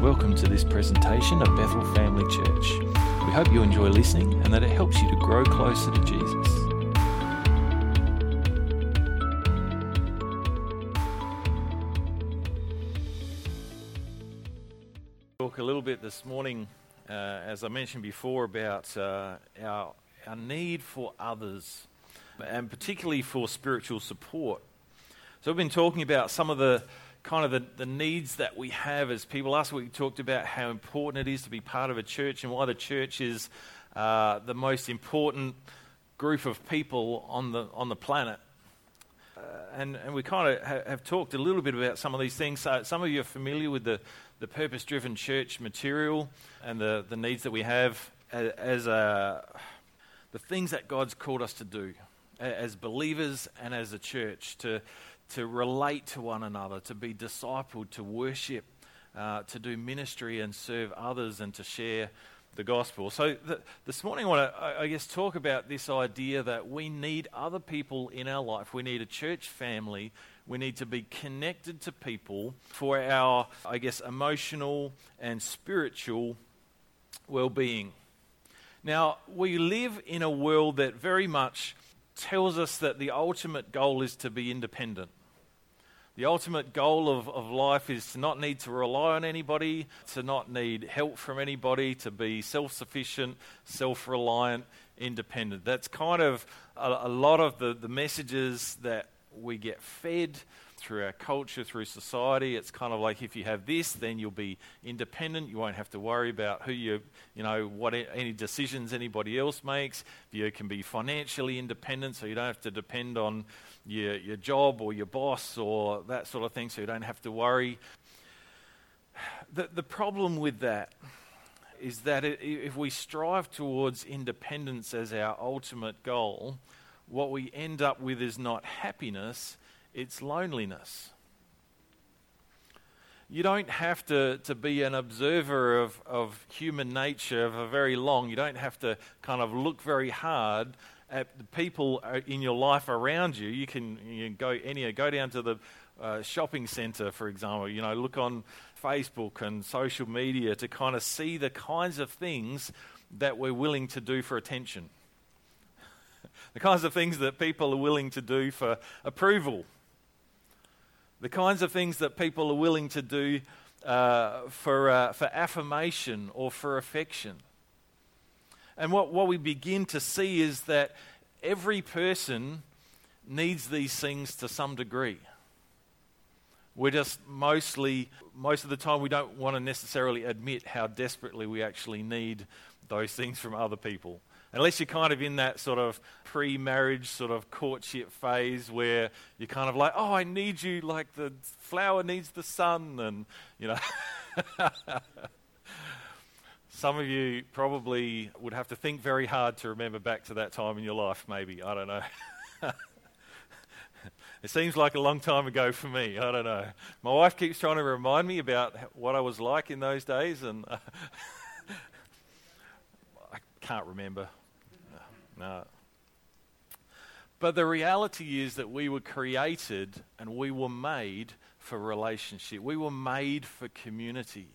Welcome to this presentation of Bethel Family Church. We hope you enjoy listening and that it helps you to grow closer to Jesus. Talk a little bit this morning, uh, as I mentioned before, about uh, our, our need for others and particularly for spiritual support. So, we've been talking about some of the kind of the, the needs that we have as people. Last week we talked about how important it is to be part of a church and why the church is uh, the most important group of people on the, on the planet. Uh, and, and we kind of ha- have talked a little bit about some of these things. So some of you are familiar with the, the purpose driven church material and the, the needs that we have as, as uh, the things that God's called us to do as believers and as a church to to relate to one another, to be discipled, to worship, uh, to do ministry and serve others, and to share the gospel. So the, this morning, I want to, I guess, talk about this idea that we need other people in our life. We need a church family. We need to be connected to people for our, I guess, emotional and spiritual well being. Now, we live in a world that very much tells us that the ultimate goal is to be independent. The ultimate goal of, of life is to not need to rely on anybody, to not need help from anybody, to be self sufficient, self reliant, independent. That's kind of a, a lot of the, the messages that we get fed through our culture, through society. It's kind of like if you have this, then you'll be independent. You won't have to worry about who you, you know, what any decisions anybody else makes. You can be financially independent, so you don't have to depend on your, your job or your boss or that sort of thing, so you don't have to worry. The, the problem with that is that it, if we strive towards independence as our ultimate goal, what we end up with is not happiness, it's loneliness. You don't have to, to be an observer of, of human nature for very long. You don't have to kind of look very hard at the people uh, in your life around you. You can, you can go any go down to the uh, shopping centre, for example. You know, look on Facebook and social media to kind of see the kinds of things that we're willing to do for attention. the kinds of things that people are willing to do for approval. The kinds of things that people are willing to do uh, for, uh, for affirmation or for affection. And what, what we begin to see is that every person needs these things to some degree. We're just mostly, most of the time, we don't want to necessarily admit how desperately we actually need those things from other people. Unless you're kind of in that sort of pre marriage, sort of courtship phase where you're kind of like, oh, I need you like the flower needs the sun, and, you know. Some of you probably would have to think very hard to remember back to that time in your life, maybe. I don't know. it seems like a long time ago for me. I don't know. My wife keeps trying to remind me about what I was like in those days, and uh, I can't remember. No. But the reality is that we were created and we were made for relationship. We were made for community.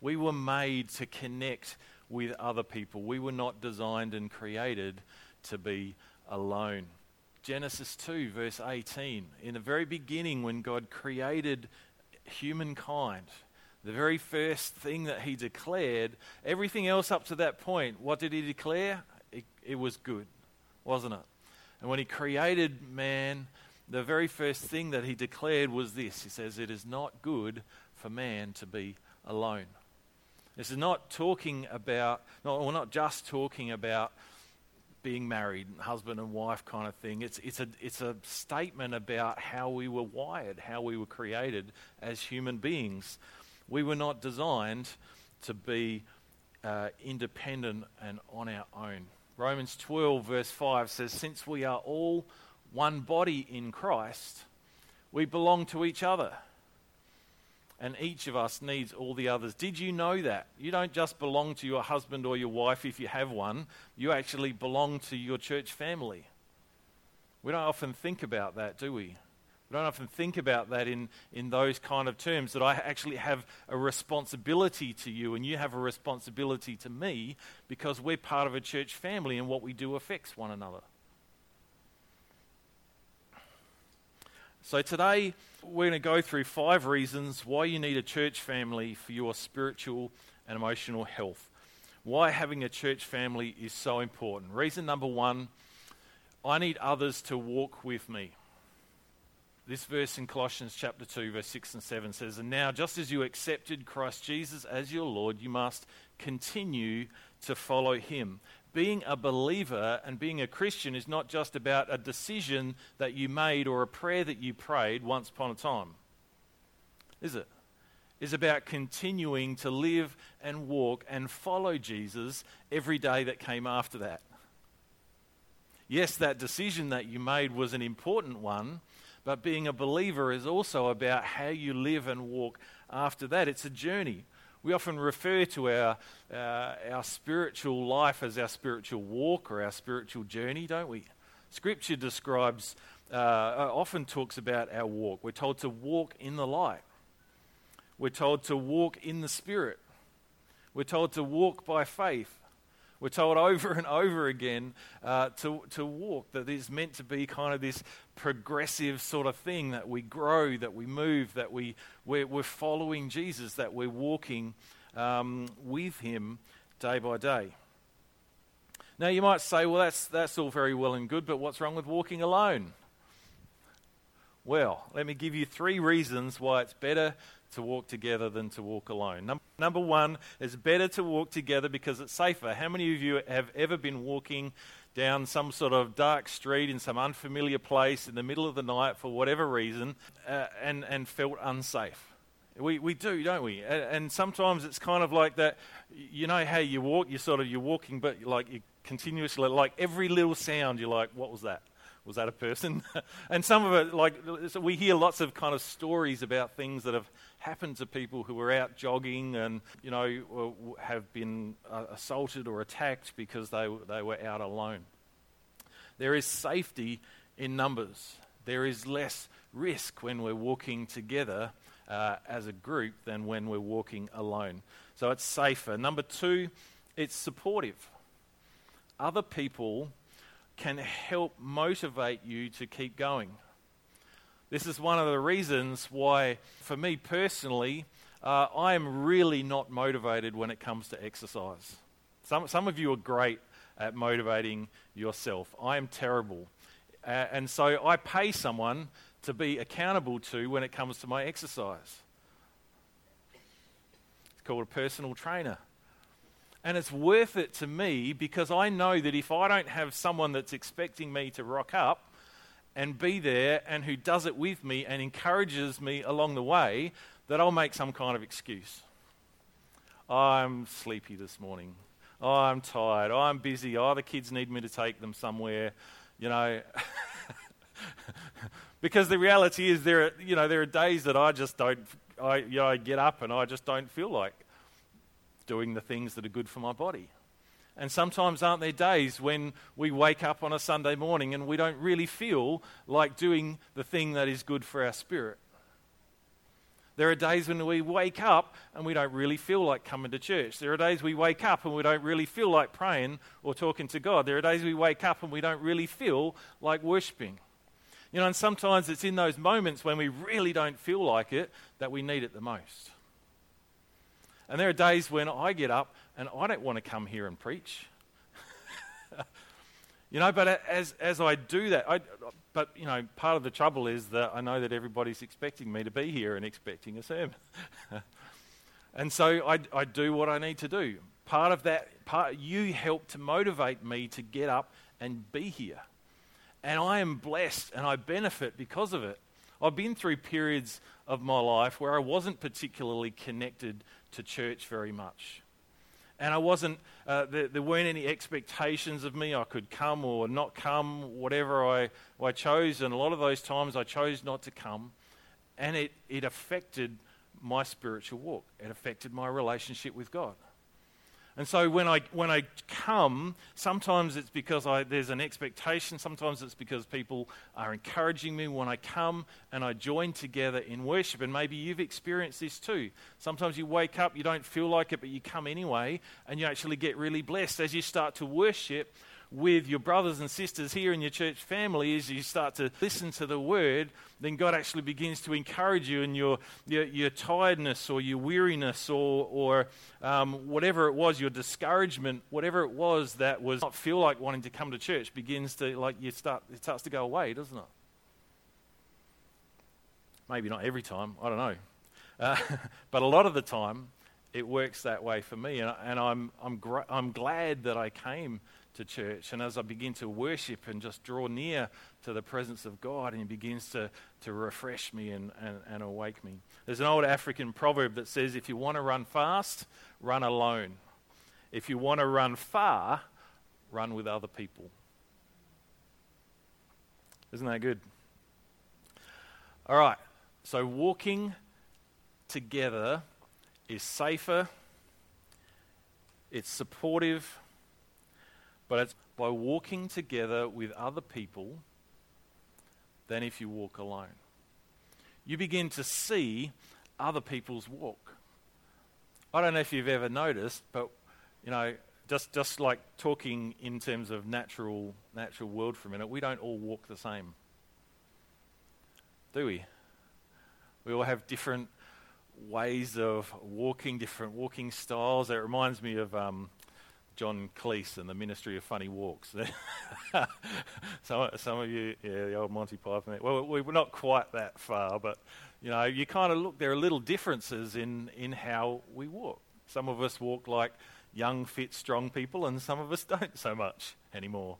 We were made to connect with other people. We were not designed and created to be alone. Genesis 2, verse 18. In the very beginning, when God created humankind, the very first thing that He declared, everything else up to that point, what did He declare? It, it was good, wasn't it? And when He created man, the very first thing that He declared was this He says, It is not good for man to be alone. This is not talking about, we're not just talking about being married, husband and wife kind of thing. It's, it's, a, it's a statement about how we were wired, how we were created as human beings. We were not designed to be uh, independent and on our own. Romans 12, verse 5 says, Since we are all one body in Christ, we belong to each other and each of us needs all the others. Did you know that? You don't just belong to your husband or your wife if you have one, you actually belong to your church family. We don't often think about that, do we? We don't often think about that in, in those kind of terms, that I actually have a responsibility to you and you have a responsibility to me because we're part of a church family and what we do affects one another. So today we're going to go through five reasons why you need a church family for your spiritual and emotional health. Why having a church family is so important. Reason number one I need others to walk with me. This verse in Colossians chapter 2, verse 6 and 7 says, And now, just as you accepted Christ Jesus as your Lord, you must continue to follow him. Being a believer and being a Christian is not just about a decision that you made or a prayer that you prayed once upon a time, is it? It's about continuing to live and walk and follow Jesus every day that came after that. Yes, that decision that you made was an important one, but being a believer is also about how you live and walk after that. It's a journey. We often refer to our, uh, our spiritual life as our spiritual walk or our spiritual journey, don't we? Scripture describes, uh, uh often talks about our walk. We're told to walk in the light, we're told to walk in the Spirit, we're told to walk by faith. We're told over and over again uh, to, to walk, that is meant to be kind of this progressive sort of thing, that we grow, that we move, that we, we're, we're following Jesus, that we're walking um, with Him day by day. Now, you might say, well, that's, that's all very well and good, but what's wrong with walking alone? Well, let me give you three reasons why it's better to walk together than to walk alone. Num- number one, it's better to walk together because it's safer. How many of you have ever been walking down some sort of dark street in some unfamiliar place in the middle of the night for whatever reason uh, and, and felt unsafe? We, we do, don't we? And, and sometimes it's kind of like that. You know how you walk, you're sort of, you're walking, but like you continuously, like every little sound, you're like, what was that? was that a person? and some of it, like, so we hear lots of kind of stories about things that have happened to people who were out jogging and, you know, have been uh, assaulted or attacked because they, they were out alone. There is safety in numbers. There is less risk when we're walking together uh, as a group than when we're walking alone. So it's safer. Number two, it's supportive. Other people can help motivate you to keep going. This is one of the reasons why, for me personally, uh, I am really not motivated when it comes to exercise. Some, some of you are great at motivating yourself. I am terrible. Uh, and so I pay someone to be accountable to when it comes to my exercise. It's called a personal trainer. And it's worth it to me because I know that if I don't have someone that's expecting me to rock up and be there and who does it with me and encourages me along the way, that I'll make some kind of excuse. I'm sleepy this morning. I'm tired. I'm busy. Oh, the kids need me to take them somewhere. You know. because the reality is there are, you know, there are days that I just don't I, you know, I get up and I just don't feel like doing the things that are good for my body. And sometimes, aren't there days when we wake up on a Sunday morning and we don't really feel like doing the thing that is good for our spirit? There are days when we wake up and we don't really feel like coming to church. There are days we wake up and we don't really feel like praying or talking to God. There are days we wake up and we don't really feel like worshiping. You know, and sometimes it's in those moments when we really don't feel like it that we need it the most. And there are days when I get up and I don't want to come here and preach. you know, but as, as I do that, I, but, you know, part of the trouble is that I know that everybody's expecting me to be here and expecting a sermon. and so I, I do what I need to do. Part of that, part, you help to motivate me to get up and be here. And I am blessed and I benefit because of it. I've been through periods of my life where I wasn't particularly connected to church very much. And I wasn't, uh, there, there, weren't any expectations of me. I could come or not come, whatever I, I chose. And a lot of those times I chose not to come. And it, it affected my spiritual walk, it affected my relationship with God. And so when I, when I come, sometimes it's because I, there's an expectation, sometimes it's because people are encouraging me when I come and I join together in worship. And maybe you've experienced this too. Sometimes you wake up, you don't feel like it, but you come anyway, and you actually get really blessed as you start to worship with your brothers and sisters here in your church family as you start to listen to the word, then God actually begins to encourage you in your, your, your tiredness or your weariness or, or um, whatever it was, your discouragement, whatever it was that was not feel like wanting to come to church begins to, like, you start, it starts to go away, doesn't it? Maybe not every time, I don't know. Uh, but a lot of the time, it works that way for me. And, and I'm, I'm, gra- I'm glad that I came to church. And as I begin to worship and just draw near to the presence of God, and He begins to, to refresh me and, and, and awake me. There's an old African proverb that says, if you want to run fast, run alone. If you want to run far, run with other people. Isn't that good? All right, so walking together is safer, it's supportive, but it's by walking together with other people than if you walk alone. You begin to see other people's walk. I don't know if you've ever noticed, but you know, just just like talking in terms of natural natural world for a minute, we don't all walk the same. Do we? We all have different ways of walking, different walking styles. It reminds me of um, John Cleese and the Ministry of Funny Walks. some, some of you, yeah, the old Monty Python. Well, we're not quite that far, but you know, you kind of look. There are little differences in in how we walk. Some of us walk like young, fit, strong people, and some of us don't so much anymore.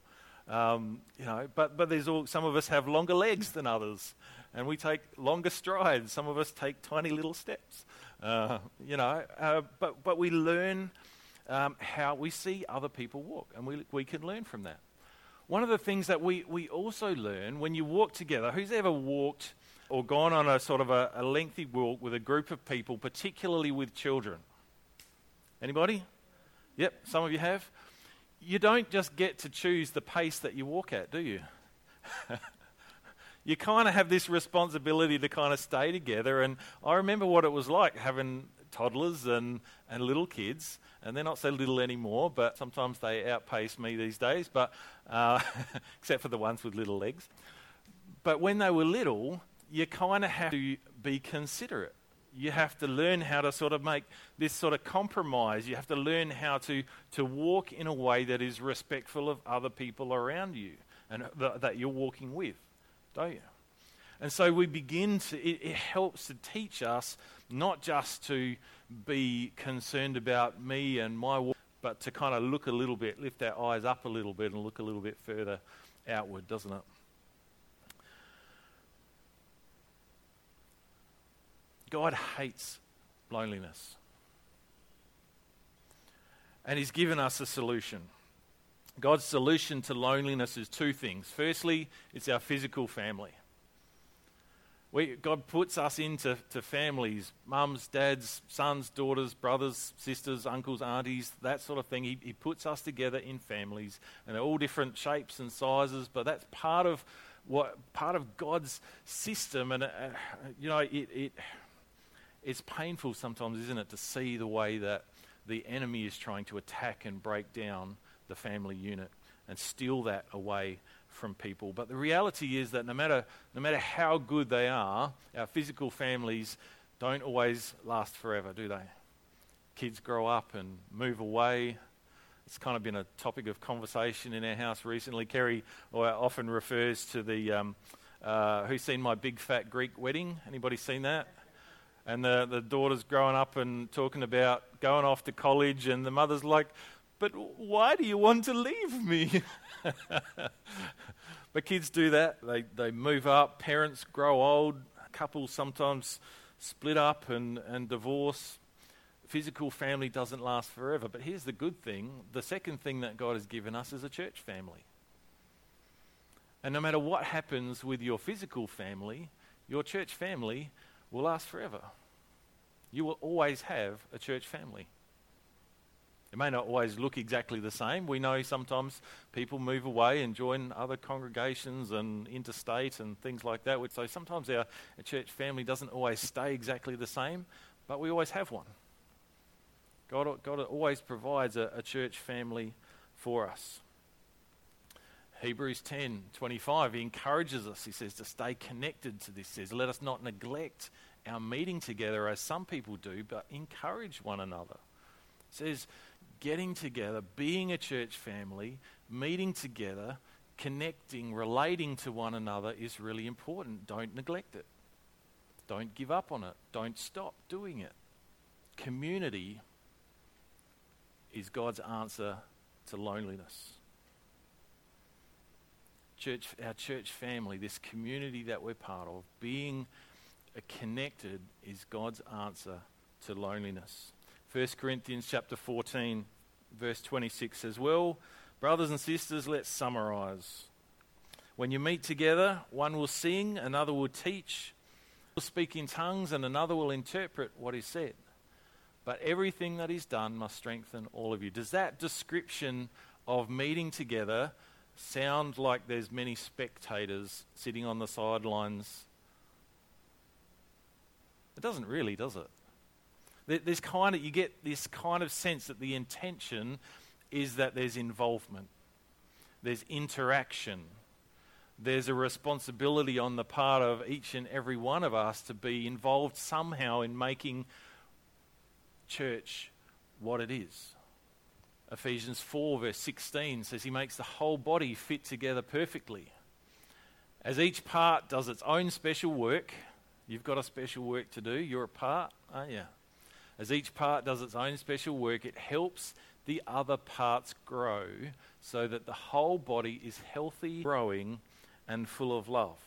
Um, you know, but but there's all. Some of us have longer legs than others, and we take longer strides. Some of us take tiny little steps. Uh, you know, uh, but but we learn um, how we see other people walk, and we, we can learn from that. One of the things that we, we also learn when you walk together, who's ever walked or gone on a sort of a, a lengthy walk with a group of people, particularly with children? Anybody? Yep, some of you have. You don't just get to choose the pace that you walk at, do you? you kind of have this responsibility to kind of stay together. And I remember what it was like having toddlers and, and little kids and they're not so little anymore, but sometimes they outpace me these days, but uh, except for the ones with little legs. But when they were little, you kind of have to be considerate. You have to learn how to sort of make this sort of compromise. You have to learn how to, to walk in a way that is respectful of other people around you and th- that you're walking with, don't you? And so we begin to, it, it helps to teach us not just to be concerned about me and my walk, but to kind of look a little bit, lift our eyes up a little bit and look a little bit further outward, doesn't it? God hates loneliness. And He's given us a solution. God's solution to loneliness is two things. Firstly, it's our physical family. We, God puts us into to families mums, dads, sons, daughters, brothers, sisters, uncles, aunties, that sort of thing. He, he puts us together in families, and they're all different shapes and sizes, but that's part of what part of God's system. And, uh, you know, it, it, it's painful sometimes, isn't it, to see the way that the enemy is trying to attack and break down the family unit and steal that away from people. But the reality is that no matter, no matter how good they are, our physical families don't always last forever, do they? Kids grow up and move away. It's kind of been a topic of conversation in our house recently. Kerry often refers to the um, uh, who's seen my big fat Greek wedding? Anybody seen that? And the, the daughter's growing up and talking about going off to college, and the mother's like, But why do you want to leave me? but kids do that. They, they move up, parents grow old, couples sometimes split up and, and divorce. Physical family doesn't last forever. But here's the good thing the second thing that God has given us is a church family. And no matter what happens with your physical family, your church family will last forever. You will always have a church family. It may not always look exactly the same. We know sometimes people move away and join other congregations and interstate and things like that. So sometimes our, church family doesn't always stay exactly the same, but we always have one. God, God always provides a, a church family for us. Hebrews 10 25, he encourages us, he says, to stay connected to this. He says, let us not neglect our meeting together as some people do, but encourage one another. It says, getting together, being a church family, meeting together, connecting, relating to one another is really important. Don't neglect it. Don't give up on it. Don't stop doing it. Community is God's answer to loneliness. Church, our church family, this community that we're part of, being connected is God's answer to loneliness. 1 Corinthians chapter 14, verse 26 says, Well, brothers and sisters, let's summarize. When you meet together, one will sing, another will teach, will speak in tongues, and another will interpret what is said. But everything that is done must strengthen all of you. Does that description of meeting together sound like there's many spectators sitting on the sidelines? It doesn't really, does it? There's kind of, you get this kind of sense that the intention is that there's involvement, there's interaction, there's a responsibility on the part of each and every one of us to be involved somehow in making church what it is. Ephesians 4, verse 16 says he makes the whole body fit together perfectly. As each part does its own special work, you've got a special work to do. You're a part, aren't you? As each part does its own special work, it helps the other parts grow so that the whole body is healthy, growing, and full of love.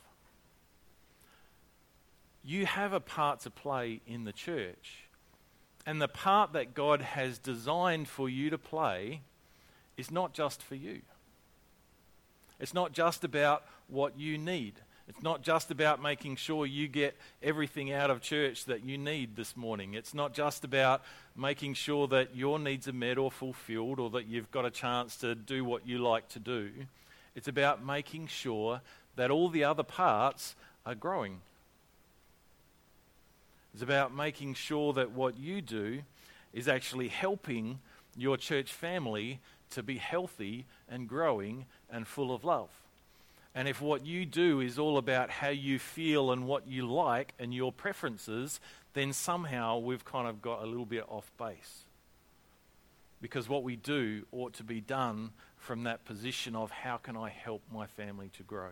You have a part to play in the church. And the part that God has designed for you to play is not just for you. It's not just about what you need. It's not just about making sure you get everything out of church that you need this morning. It's not just about making sure that your needs are met or fulfilled or that you've got a chance to do what you like to do. It's about making sure that all the other parts are growing it's about making sure that what you do is actually helping your church family to be healthy and growing and full of love. And if what you do is all about how you feel and what you like and your preferences, then somehow we've kind of got a little bit off base. Because what we do ought to be done from that position of how can I help my family to grow?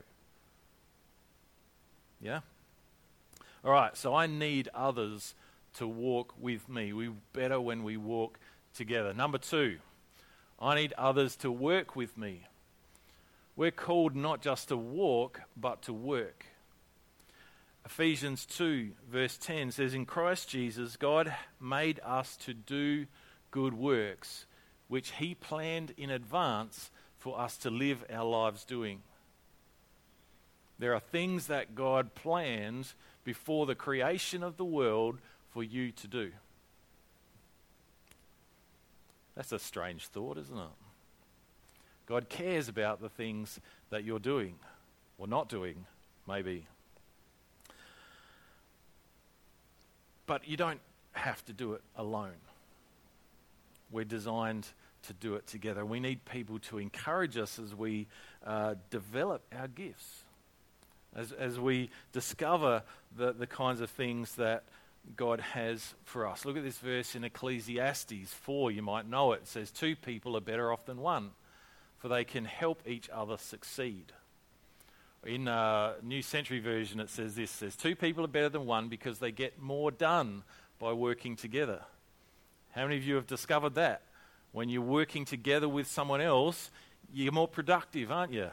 Yeah? All right, so I need others to walk with me. We better when we walk together. Number two, I need others to work with me. We're called not just to walk, but to work. Ephesians 2, verse 10 says, In Christ Jesus, God made us to do good works, which He planned in advance for us to live our lives doing. There are things that God plans before the creation of the world for you to do. That's a strange thought, isn't it? God cares about the things that you're doing or not doing, maybe. But you don't have to do it alone. We're designed to do it together. We need people to encourage us as we uh, develop our gifts as, as we discover the, the kinds of things that God has for us. Look at this verse in Ecclesiastes 4. You might know it. It says, Two people are better off than one, for they can help each other succeed. In uh, New Century Version, it says this says, Two people are better than one because they get more done by working together. How many of you have discovered that? When you're working together with someone else, you're more productive, aren't you?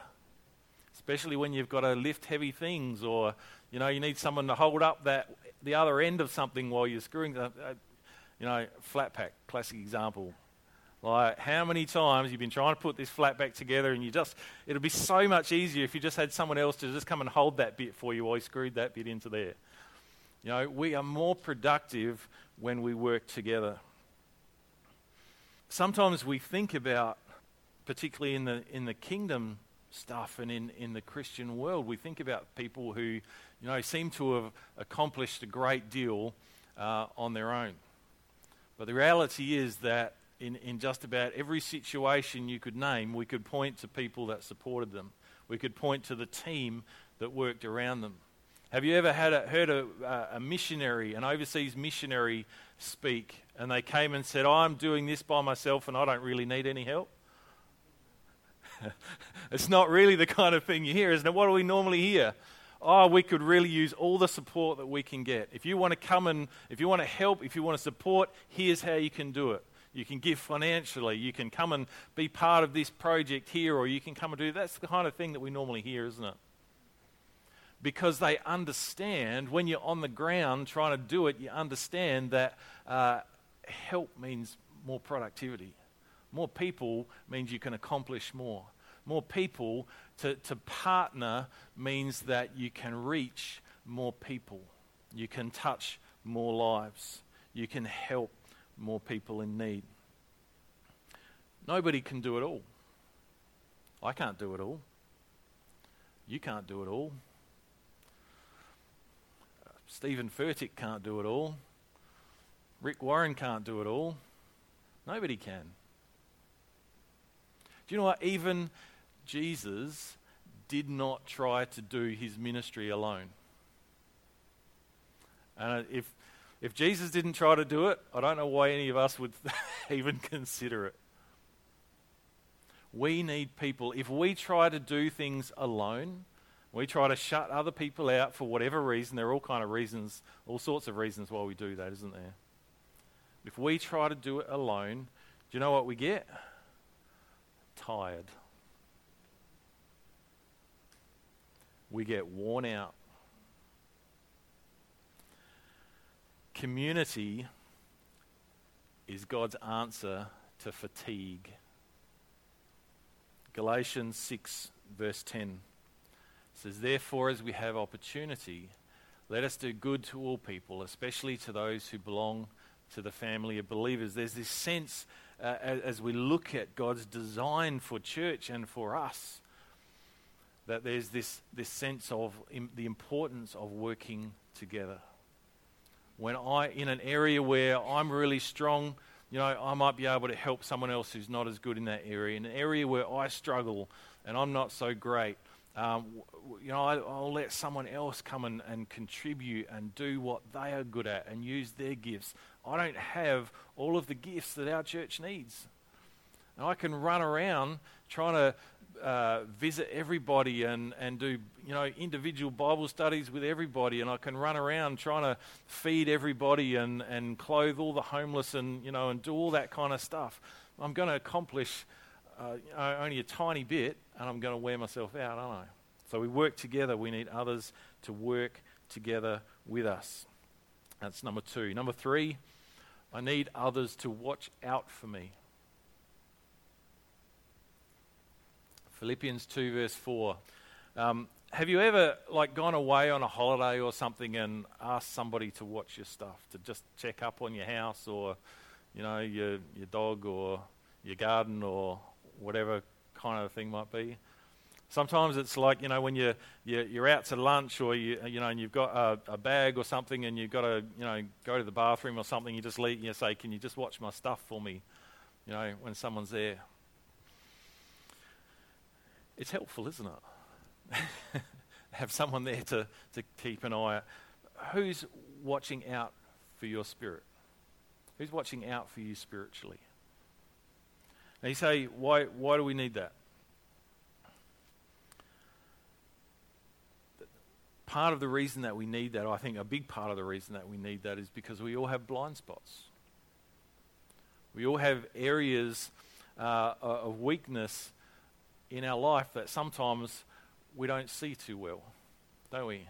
especially when you've got to lift heavy things or you know you need someone to hold up that the other end of something while you're screwing. Uh, you know, flat pack, classic example. Like how many times you've been trying to put this flat pack together and you just it'll be so much easier if you just had someone else to just come and hold that bit for you while you screwed that bit into there. You know, we are more productive when we work together. sometimes we think about, particularly in the, in the kingdom stuff and in, in the Christian world, we think about people who, you know, seem to have accomplished a great deal uh, on their own. But the reality is that in, in just about every situation you could name, we could point to people that supported them. We could point to the team that worked around them. Have you ever had a, heard a, a missionary, an overseas missionary, speak and they came and said, oh, I'm doing this by myself and I don't really need any help? it's not really the kind of thing you hear, isn't it? What do we normally hear? Oh, we could really use all the support that we can get. If you want to come and, if you want to help, if you want to support, here's how you can do it. You can give financially. You can come and be part of this project here, or you can come and do. That's the kind of thing that we normally hear, isn't it? Because they understand when you're on the ground trying to do it, you understand that uh, help means more productivity. More people means you can accomplish more. More people to, to partner means that you can reach more people. You can touch more lives. You can help more people in need. Nobody can do it all. I can't do it all. You can't do it all. Steven Furtick can't do it all. Rick Warren can't do it all. Nobody can. Do you know what? Even Jesus did not try to do his ministry alone. And if if Jesus didn't try to do it, I don't know why any of us would even consider it. We need people. If we try to do things alone, we try to shut other people out for whatever reason. There are all kind of reasons, all sorts of reasons why we do that, isn't there? If we try to do it alone, do you know what we get? Tired. We get worn out. Community is God's answer to fatigue. Galatians 6, verse 10 says, Therefore, as we have opportunity, let us do good to all people, especially to those who belong to the family of believers. There's this sense uh, as, we look at God's design for church and for us that there's this, this sense of Im- the importance of working together when I, in an area where I'm really strong, you know, I might be able to help someone else who's not as good in that area. In an area where I struggle and I'm not so great, um, you know, I, will let someone else come and, and contribute and do what they are good at and use their gifts. I don't have all of the gifts that our church needs. And I can run around trying to uh, visit everybody and, and do you know individual Bible studies with everybody, and I can run around trying to feed everybody and, and clothe all the homeless and you know and do all that kind of stuff. I'm going to accomplish uh, only a tiny bit, and I'm going to wear myself out, aren't I? So we work together. We need others to work together with us. That's number two. Number three, I need others to watch out for me. Philippians 2, verse 4. Um, have you ever like gone away on a holiday or something and asked somebody to watch your stuff, to just check up on your house or, you know, your, your dog or your garden or whatever kind of thing might be? Sometimes it's like, you know, when you're, you're, out to lunch or, you, you know, and you've got a, a bag or something and you've got to, you know, go to the bathroom or something, you just leave, and you say, can you just watch my stuff for me, you know, when someone's there. It's helpful, isn't it? Have someone there to, to keep an eye. Who's watching out for your spirit? Who's watching out for you spiritually? Now you say, why, why do we need that? Part of the reason that we need that, I think a big part of the reason that we need that is because we all have blind spots. We all have areas uh, of weakness in our life that sometimes we don't see too well, don't we?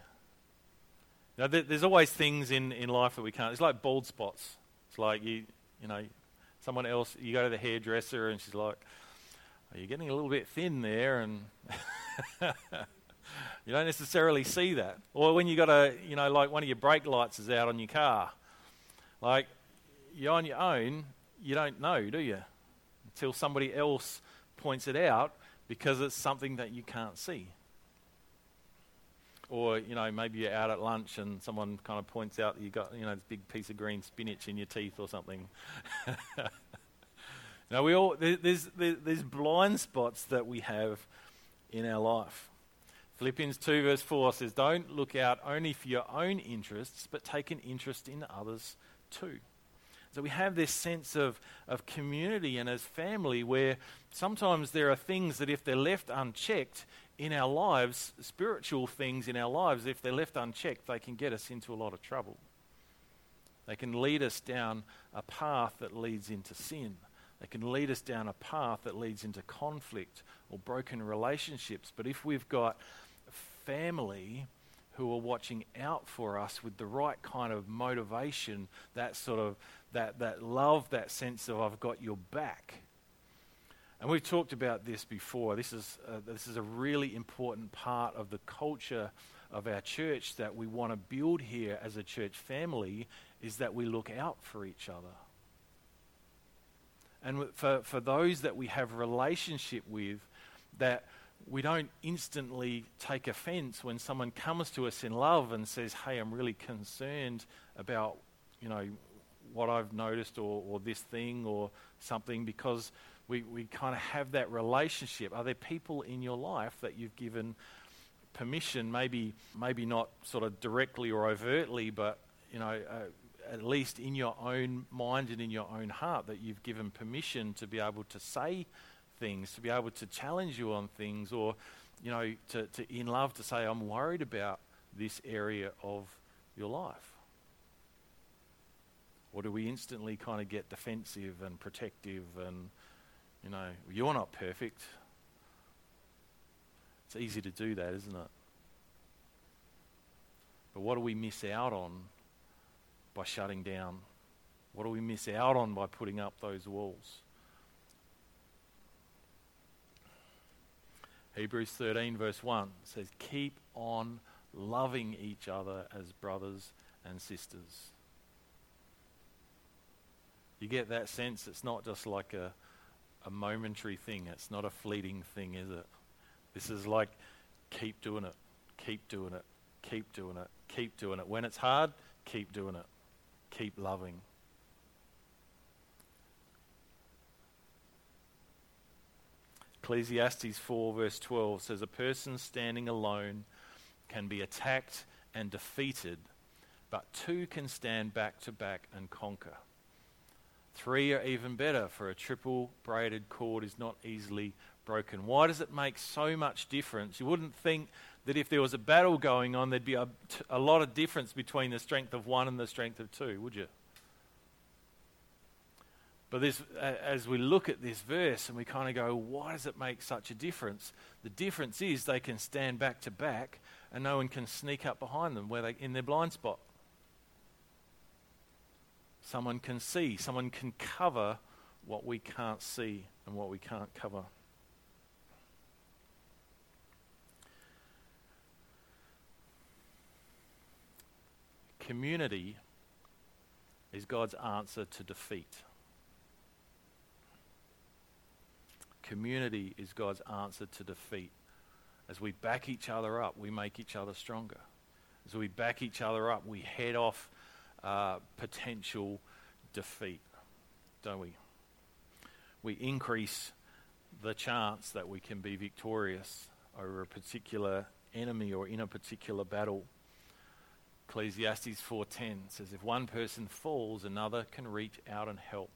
Now, there's always things in, in life that we can't. It's like bald spots. It's like you, you know, someone else. You go to the hairdresser and she's like, "Are you getting a little bit thin there?" And you don't necessarily see that. Or when you got a, you know, like one of your brake lights is out on your car, like you're on your own. You don't know, do you? Until somebody else points it out because it's something that you can't see. Or, you know, maybe you're out at lunch and someone kind of points out that you've got, you know, this big piece of green spinach in your teeth or something. now, we all, there's, there's blind spots that we have in our life. Philippians 2, verse 4 says, Don't look out only for your own interests, but take an interest in others too. So we have this sense of, of community and as family where sometimes there are things that if they're left unchecked in our lives, spiritual things in our lives, if they're left unchecked, they can get us into a lot of trouble. They can lead us down a path that leads into sin. They can lead us down a path that leads into conflict or broken relationships. But if we've got family who are watching out for us with the right kind of motivation, that sort of that, that love, that sense of I've got your back. And we've talked about this before. This is, uh, this is a really important part of the culture of our church that we want to build here as a church family is that we look out for each other. And for, for those that we have relationship with, that we don't instantly take offense when someone comes to us in love and says, Hey, I'm really concerned about, you know, what I've noticed or, or this thing or something because we, we kind of have that relationship. Are there people in your life that you've given permission, maybe, maybe not sort of directly or overtly, but, you know, uh, at least in your own mind and in your own heart that you've given permission to be able to say things, to be able to challenge you on things, or, you know, to, to in love to say, I'm worried about this area of your life? Or do we instantly kind of get defensive and protective and, you know, you're not perfect? It's easy to do that, isn't it? But what do we miss out on by shutting down? What do we miss out on by putting up those walls? Hebrews 13, verse 1 says, Keep on loving each other as brothers and sisters. You get that sense it's not just like a, a momentary thing, it's not a fleeting thing, is it? This is like, keep doing it, keep doing it, keep doing it, keep doing it. When it's hard, keep doing it, keep loving. Ecclesiastes 4, verse 12 says, A person standing alone can be attacked and defeated, but two can stand back to back and conquer. Three are even better, for a triple braided cord is not easily broken. Why does it make so much difference? You wouldn't think that if there was a battle going on, there'd be a, a lot of difference between the strength of one and the strength of two, would you? But this, as we look at this verse and we kind of go, why does it make such a difference? The difference is they can stand back to back and no one can sneak up behind them where they in their blind spot. Someone can see, someone can cover what we can't see and what we can't cover. Community is God's answer to defeat. Community is God's answer to defeat. As we back each other up, we make each other stronger. As we back each other up, we head off uh, potential defeat, don't we? We increase the chance that we can be victorious over a particular enemy or in a particular battle. Ecclesiastes 4:10 says if one person falls another can reach out and help.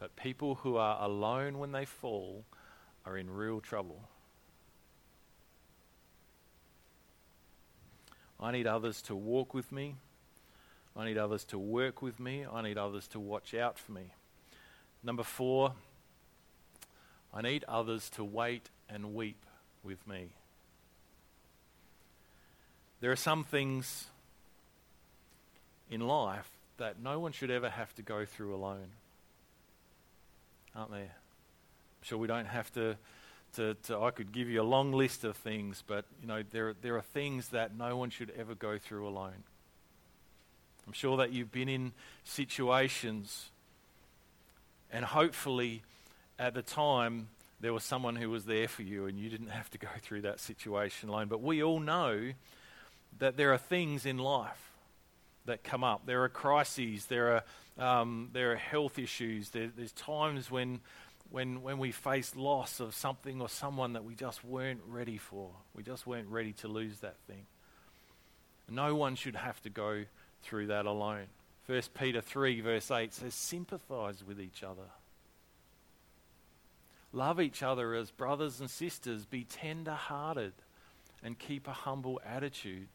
But people who are alone when they fall are in real trouble. I need others to walk with me. I need others to work with me. I need others to watch out for me. Number four, I need others to wait and weep with me. There are some things in life that no one should ever have to go through alone aren't there? I'm sure we don't have to, to, to, I could give you a long list of things, but you know, there, there are things that no one should ever go through alone. I'm sure that you've been in situations, and hopefully, at the time there was someone who was there for you and you didn't have to go through that situation alone. But we all know that there are things in life that come up. There are crises, there are, um, there are health issues, there, there's times when, when, when we face loss of something or someone that we just weren't ready for. We just weren't ready to lose that thing. No one should have to go through that alone. 1 Peter 3, verse 8 says, Sympathize with each other. Love each other as brothers and sisters. Be tender hearted and keep a humble attitude.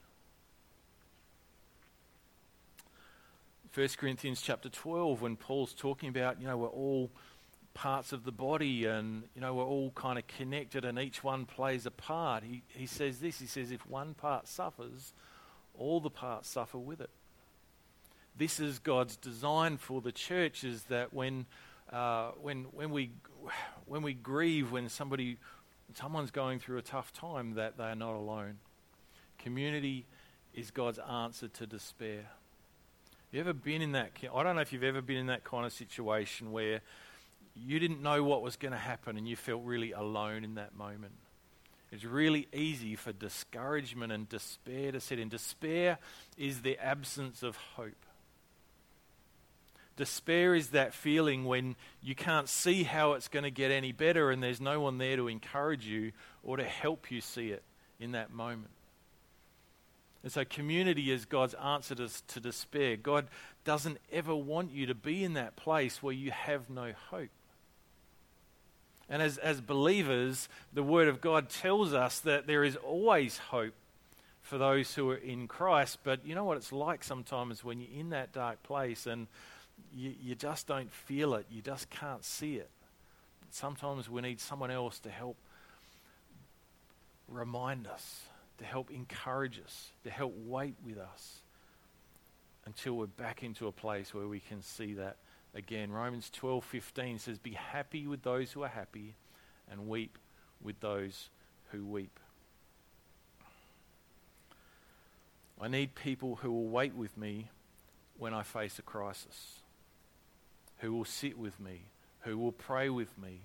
1 Corinthians chapter 12, when Paul's talking about, you know, we're all parts of the body and, you know, we're all kind of connected and each one plays a part, he, he says this he says, if one part suffers, all the parts suffer with it. This is God's design for the church is that when, uh, when, when, we, when we grieve, when somebody, someone's going through a tough time, that they are not alone. Community is God's answer to despair. You ever been in that? I don't know if you've ever been in that kind of situation where you didn't know what was going to happen and you felt really alone in that moment. It's really easy for discouragement and despair to set in. Despair is the absence of hope. Despair is that feeling when you can't see how it's going to get any better and there's no one there to encourage you or to help you see it in that moment. And so, community is God's answer to, to despair. God doesn't ever want you to be in that place where you have no hope. And as, as believers, the Word of God tells us that there is always hope for those who are in Christ. But you know what it's like sometimes when you're in that dark place and you, you just don't feel it, you just can't see it. Sometimes we need someone else to help remind us to help encourage us, to help wait with us until we're back into a place where we can see that again. Romans 12:15 says be happy with those who are happy and weep with those who weep. I need people who will wait with me when I face a crisis, who will sit with me, who will pray with me,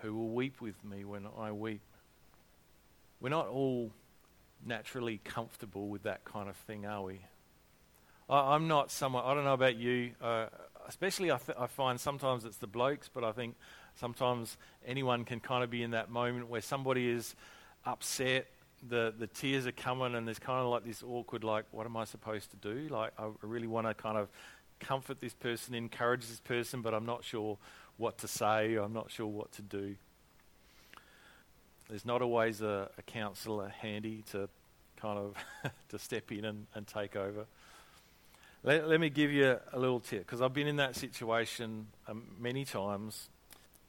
who will weep with me when I weep. We're not all naturally comfortable with that kind of thing, are we? I, am not someone, I don't know about you, uh, especially I, th- I find sometimes it's the blokes, but I think sometimes anyone can kind of be in that moment where somebody is upset, the, the tears are coming, and there's kind of like this awkward, like, what am I supposed to do? Like, I really want to kind of comfort this person, encourage this person, but I'm not sure what to say, I'm not sure what to do. There's not always a, a counsellor handy to kind of to step in and, and take over. Let, let me give you a little tip because I've been in that situation um, many times.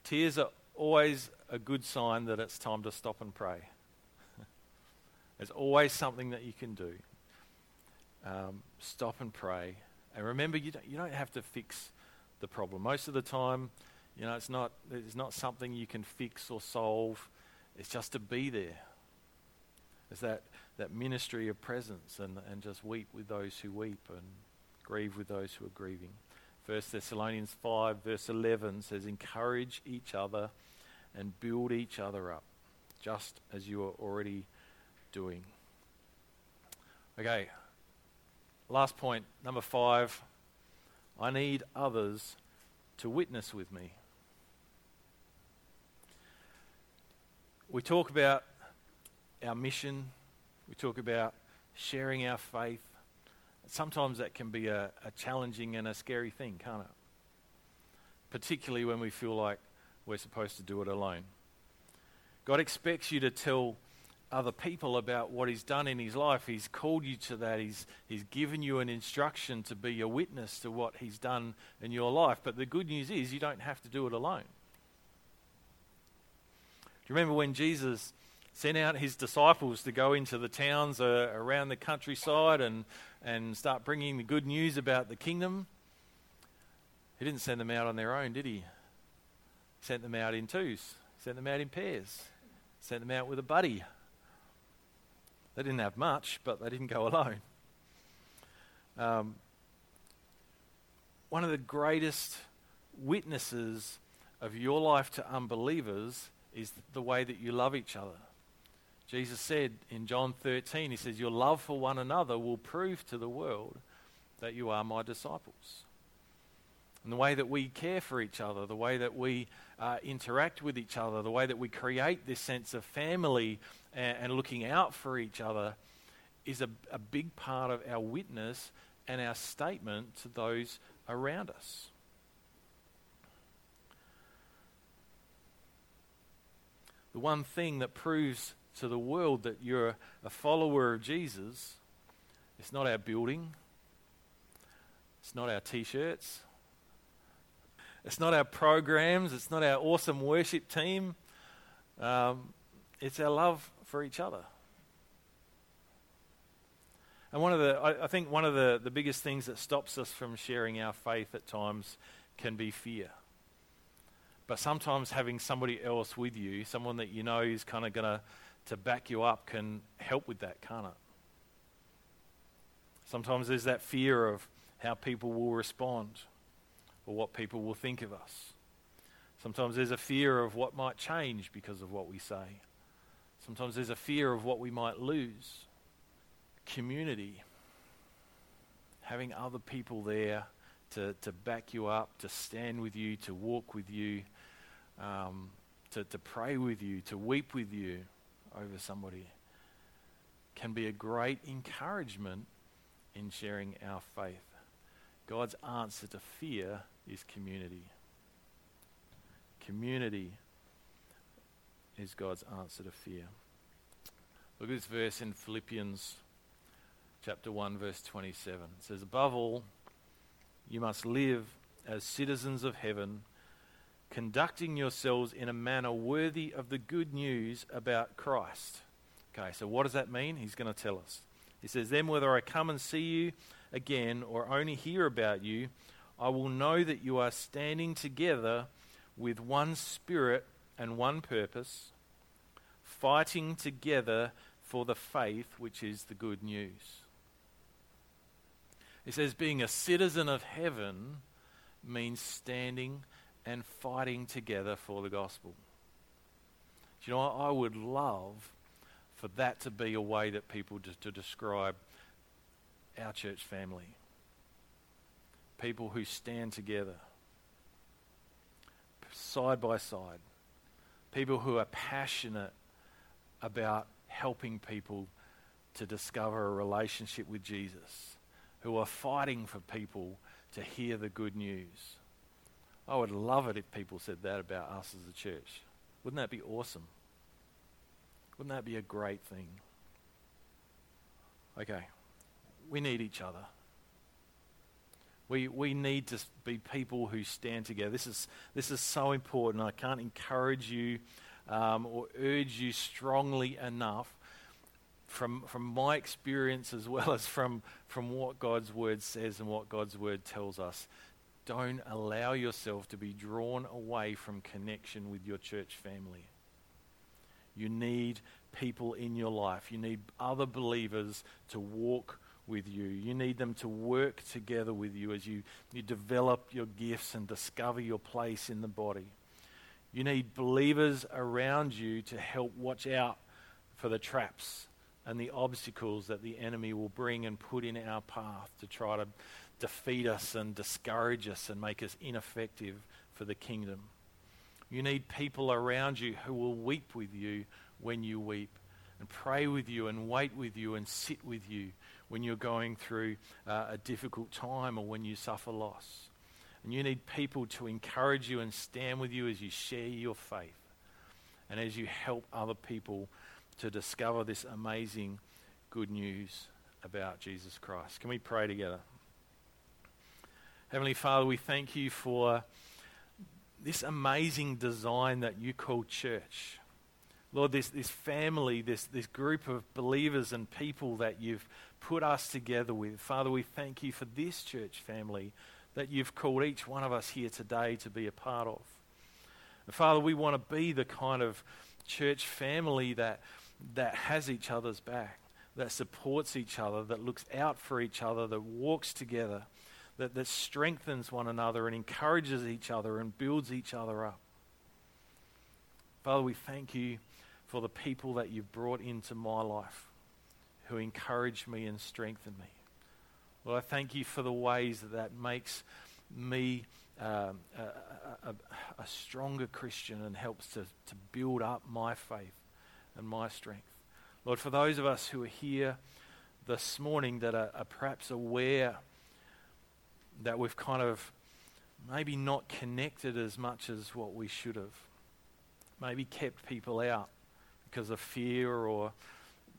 Tears are always a good sign that it's time to stop and pray. There's always something that you can do. Um, stop and pray. And remember, you don't, you don't have to fix the problem. Most of the time, you know, it's not, it's not something you can fix or solve. It's just to be there. It's that, that ministry of presence and, and just weep with those who weep and grieve with those who are grieving. 1 Thessalonians 5, verse 11 says, Encourage each other and build each other up, just as you are already doing. Okay, last point, number five. I need others to witness with me. We talk about our mission, we talk about sharing our faith. Sometimes that can be a, a challenging and a scary thing, can't it? Particularly when we feel like we're supposed to do it alone. God expects you to tell other people about what He's done in His life. He's called you to that. He's, he's given you an instruction to be a witness to what He's done in your life. But the good news is you don't have to do it alone. Do you remember when Jesus sent out his disciples to go into the towns uh, around the countryside and, and start bringing the good news about the kingdom? He didn't send them out on their own, did he? Sent them out in twos, sent them out in pairs, sent them out with a buddy. They didn't have much, but they didn't go alone. Um, one of the greatest witnesses of your life to unbelievers is the way that you love each other. Jesus said in John 13, He says, Your love for one another will prove to the world that you are my disciples. And the way that we care for each other, the way that we uh, interact with each other, the way that we create this sense of family and, and looking out for each other is a, a big part of our witness and our statement to those around us. The one thing that proves to the world that you're a follower of Jesus it's not our building, it's not our t shirts, it's not our programs, it's not our awesome worship team, um, it's our love for each other. And one of the, I, I think one of the, the biggest things that stops us from sharing our faith at times can be fear. But sometimes having somebody else with you, someone that you know is kind of going to to back you up, can help with that, can't it? Sometimes there's that fear of how people will respond or what people will think of us. Sometimes there's a fear of what might change because of what we say. Sometimes there's a fear of what we might lose community, having other people there to, to back you up, to stand with you, to walk with you, um, to, to pray with you, to weep with you over somebody can be a great encouragement in sharing our faith. God's answer to fear is community. Community is God's answer to fear. Look at this verse in Philippians chapter 1, verse 27. It says, Above all, you must live as citizens of heaven, conducting yourselves in a manner worthy of the good news about Christ. Okay, so what does that mean? He's going to tell us. He says, Then whether I come and see you again or only hear about you, I will know that you are standing together with one spirit and one purpose, fighting together for the faith which is the good news. He says, being a citizen of heaven means standing and fighting together for the gospel. Do you know? I would love for that to be a way that people to, to describe our church family. People who stand together, side by side. People who are passionate about helping people to discover a relationship with Jesus who are fighting for people to hear the good news. I would love it if people said that about us as a church. Wouldn't that be awesome? Wouldn't that be a great thing? Okay, we need each other. We, we need to be people who stand together. This is, this is so important. I can't encourage you um, or urge you strongly enough from, from my experience as well as from, from what God's word says and what God's word tells us, don't allow yourself to be drawn away from connection with your church family. You need people in your life. You need other believers to walk with you. You need them to work together with you as you, you develop your gifts and discover your place in the body. You need believers around you to help watch out for the traps and the obstacles that the enemy will bring and put in our path to try to defeat us and discourage us and make us ineffective for the kingdom. You need people around you who will weep with you when you weep and pray with you and wait with you and sit with you when you're going through uh, a difficult time or when you suffer loss. And you need people to encourage you and stand with you as you share your faith and as you help other people to discover this amazing good news about Jesus Christ. Can we pray together? Heavenly Father, we thank you for this amazing design that you call church. Lord, this, this family, this, this group of believers and people that you've put us together with. Father, we thank you for this church family that you've called each one of us here today to be a part of. And Father, we want to be the kind of church family that that has each other's back, that supports each other, that looks out for each other, that walks together, that, that strengthens one another and encourages each other and builds each other up. Father, we thank you for the people that you've brought into my life who encourage me and strengthen me. Lord, I thank you for the ways that that makes me um, a, a, a, stronger Christian and helps to, to build up my faith and my strength. Lord, for those of us who are here this morning that are, are perhaps aware that we've kind of maybe not connected as much as what we should have maybe kept people out because of fear or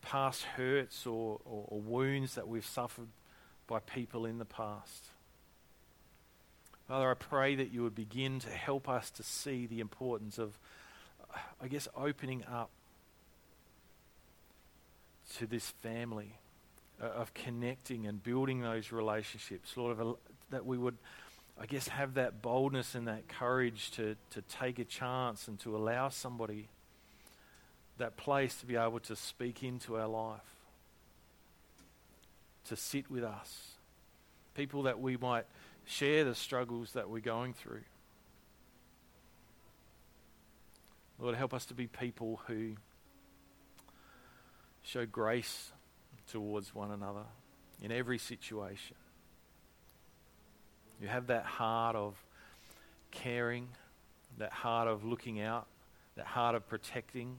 past hurts or, or, or wounds that we've suffered by people in the past. Father, I pray that you would begin to help us to see the importance of, I guess, opening up to this family, uh, of connecting and building those relationships. Lord, that we would I guess, have that boldness and that courage to, to take a chance and to allow somebody that place to be able to speak into our life, to sit with us, people that we might share the struggles that we're going through. Lord, help us to be people who show grace towards one another in every situation. You have that heart of caring, that heart of looking out, that heart of protecting.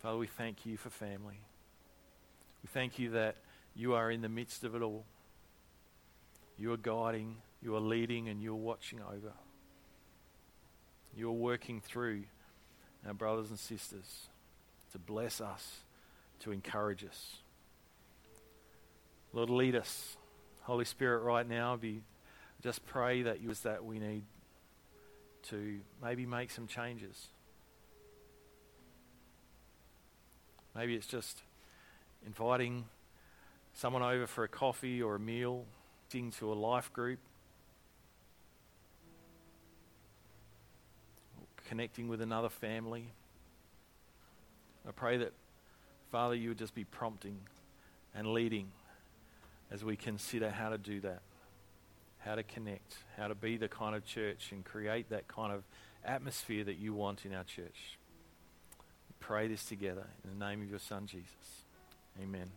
Father, we thank you for family. We thank you that you are in the midst of it all. You are guiding, you are leading, and you are watching over. You are working through our brothers and sisters to bless us, to encourage us. Lord, lead us. Holy Spirit, right now, be just pray that you that we need to maybe make some changes. Maybe it's just inviting someone over for a coffee or a meal, to a life group, connecting with another family. I pray that, Father, you would just be prompting and leading as we consider how to do that, how to connect, how to be the kind of church and create that kind of atmosphere that you want in our church. We pray this together in the name of your Son, Jesus. Amen.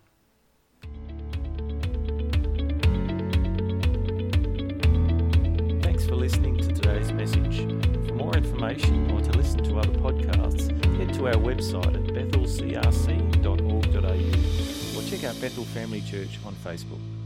Thanks for listening to today's message. For more information or to listen to other podcasts, head to our website at bethelcrc.org.au or check out Bethel Family Church on Facebook.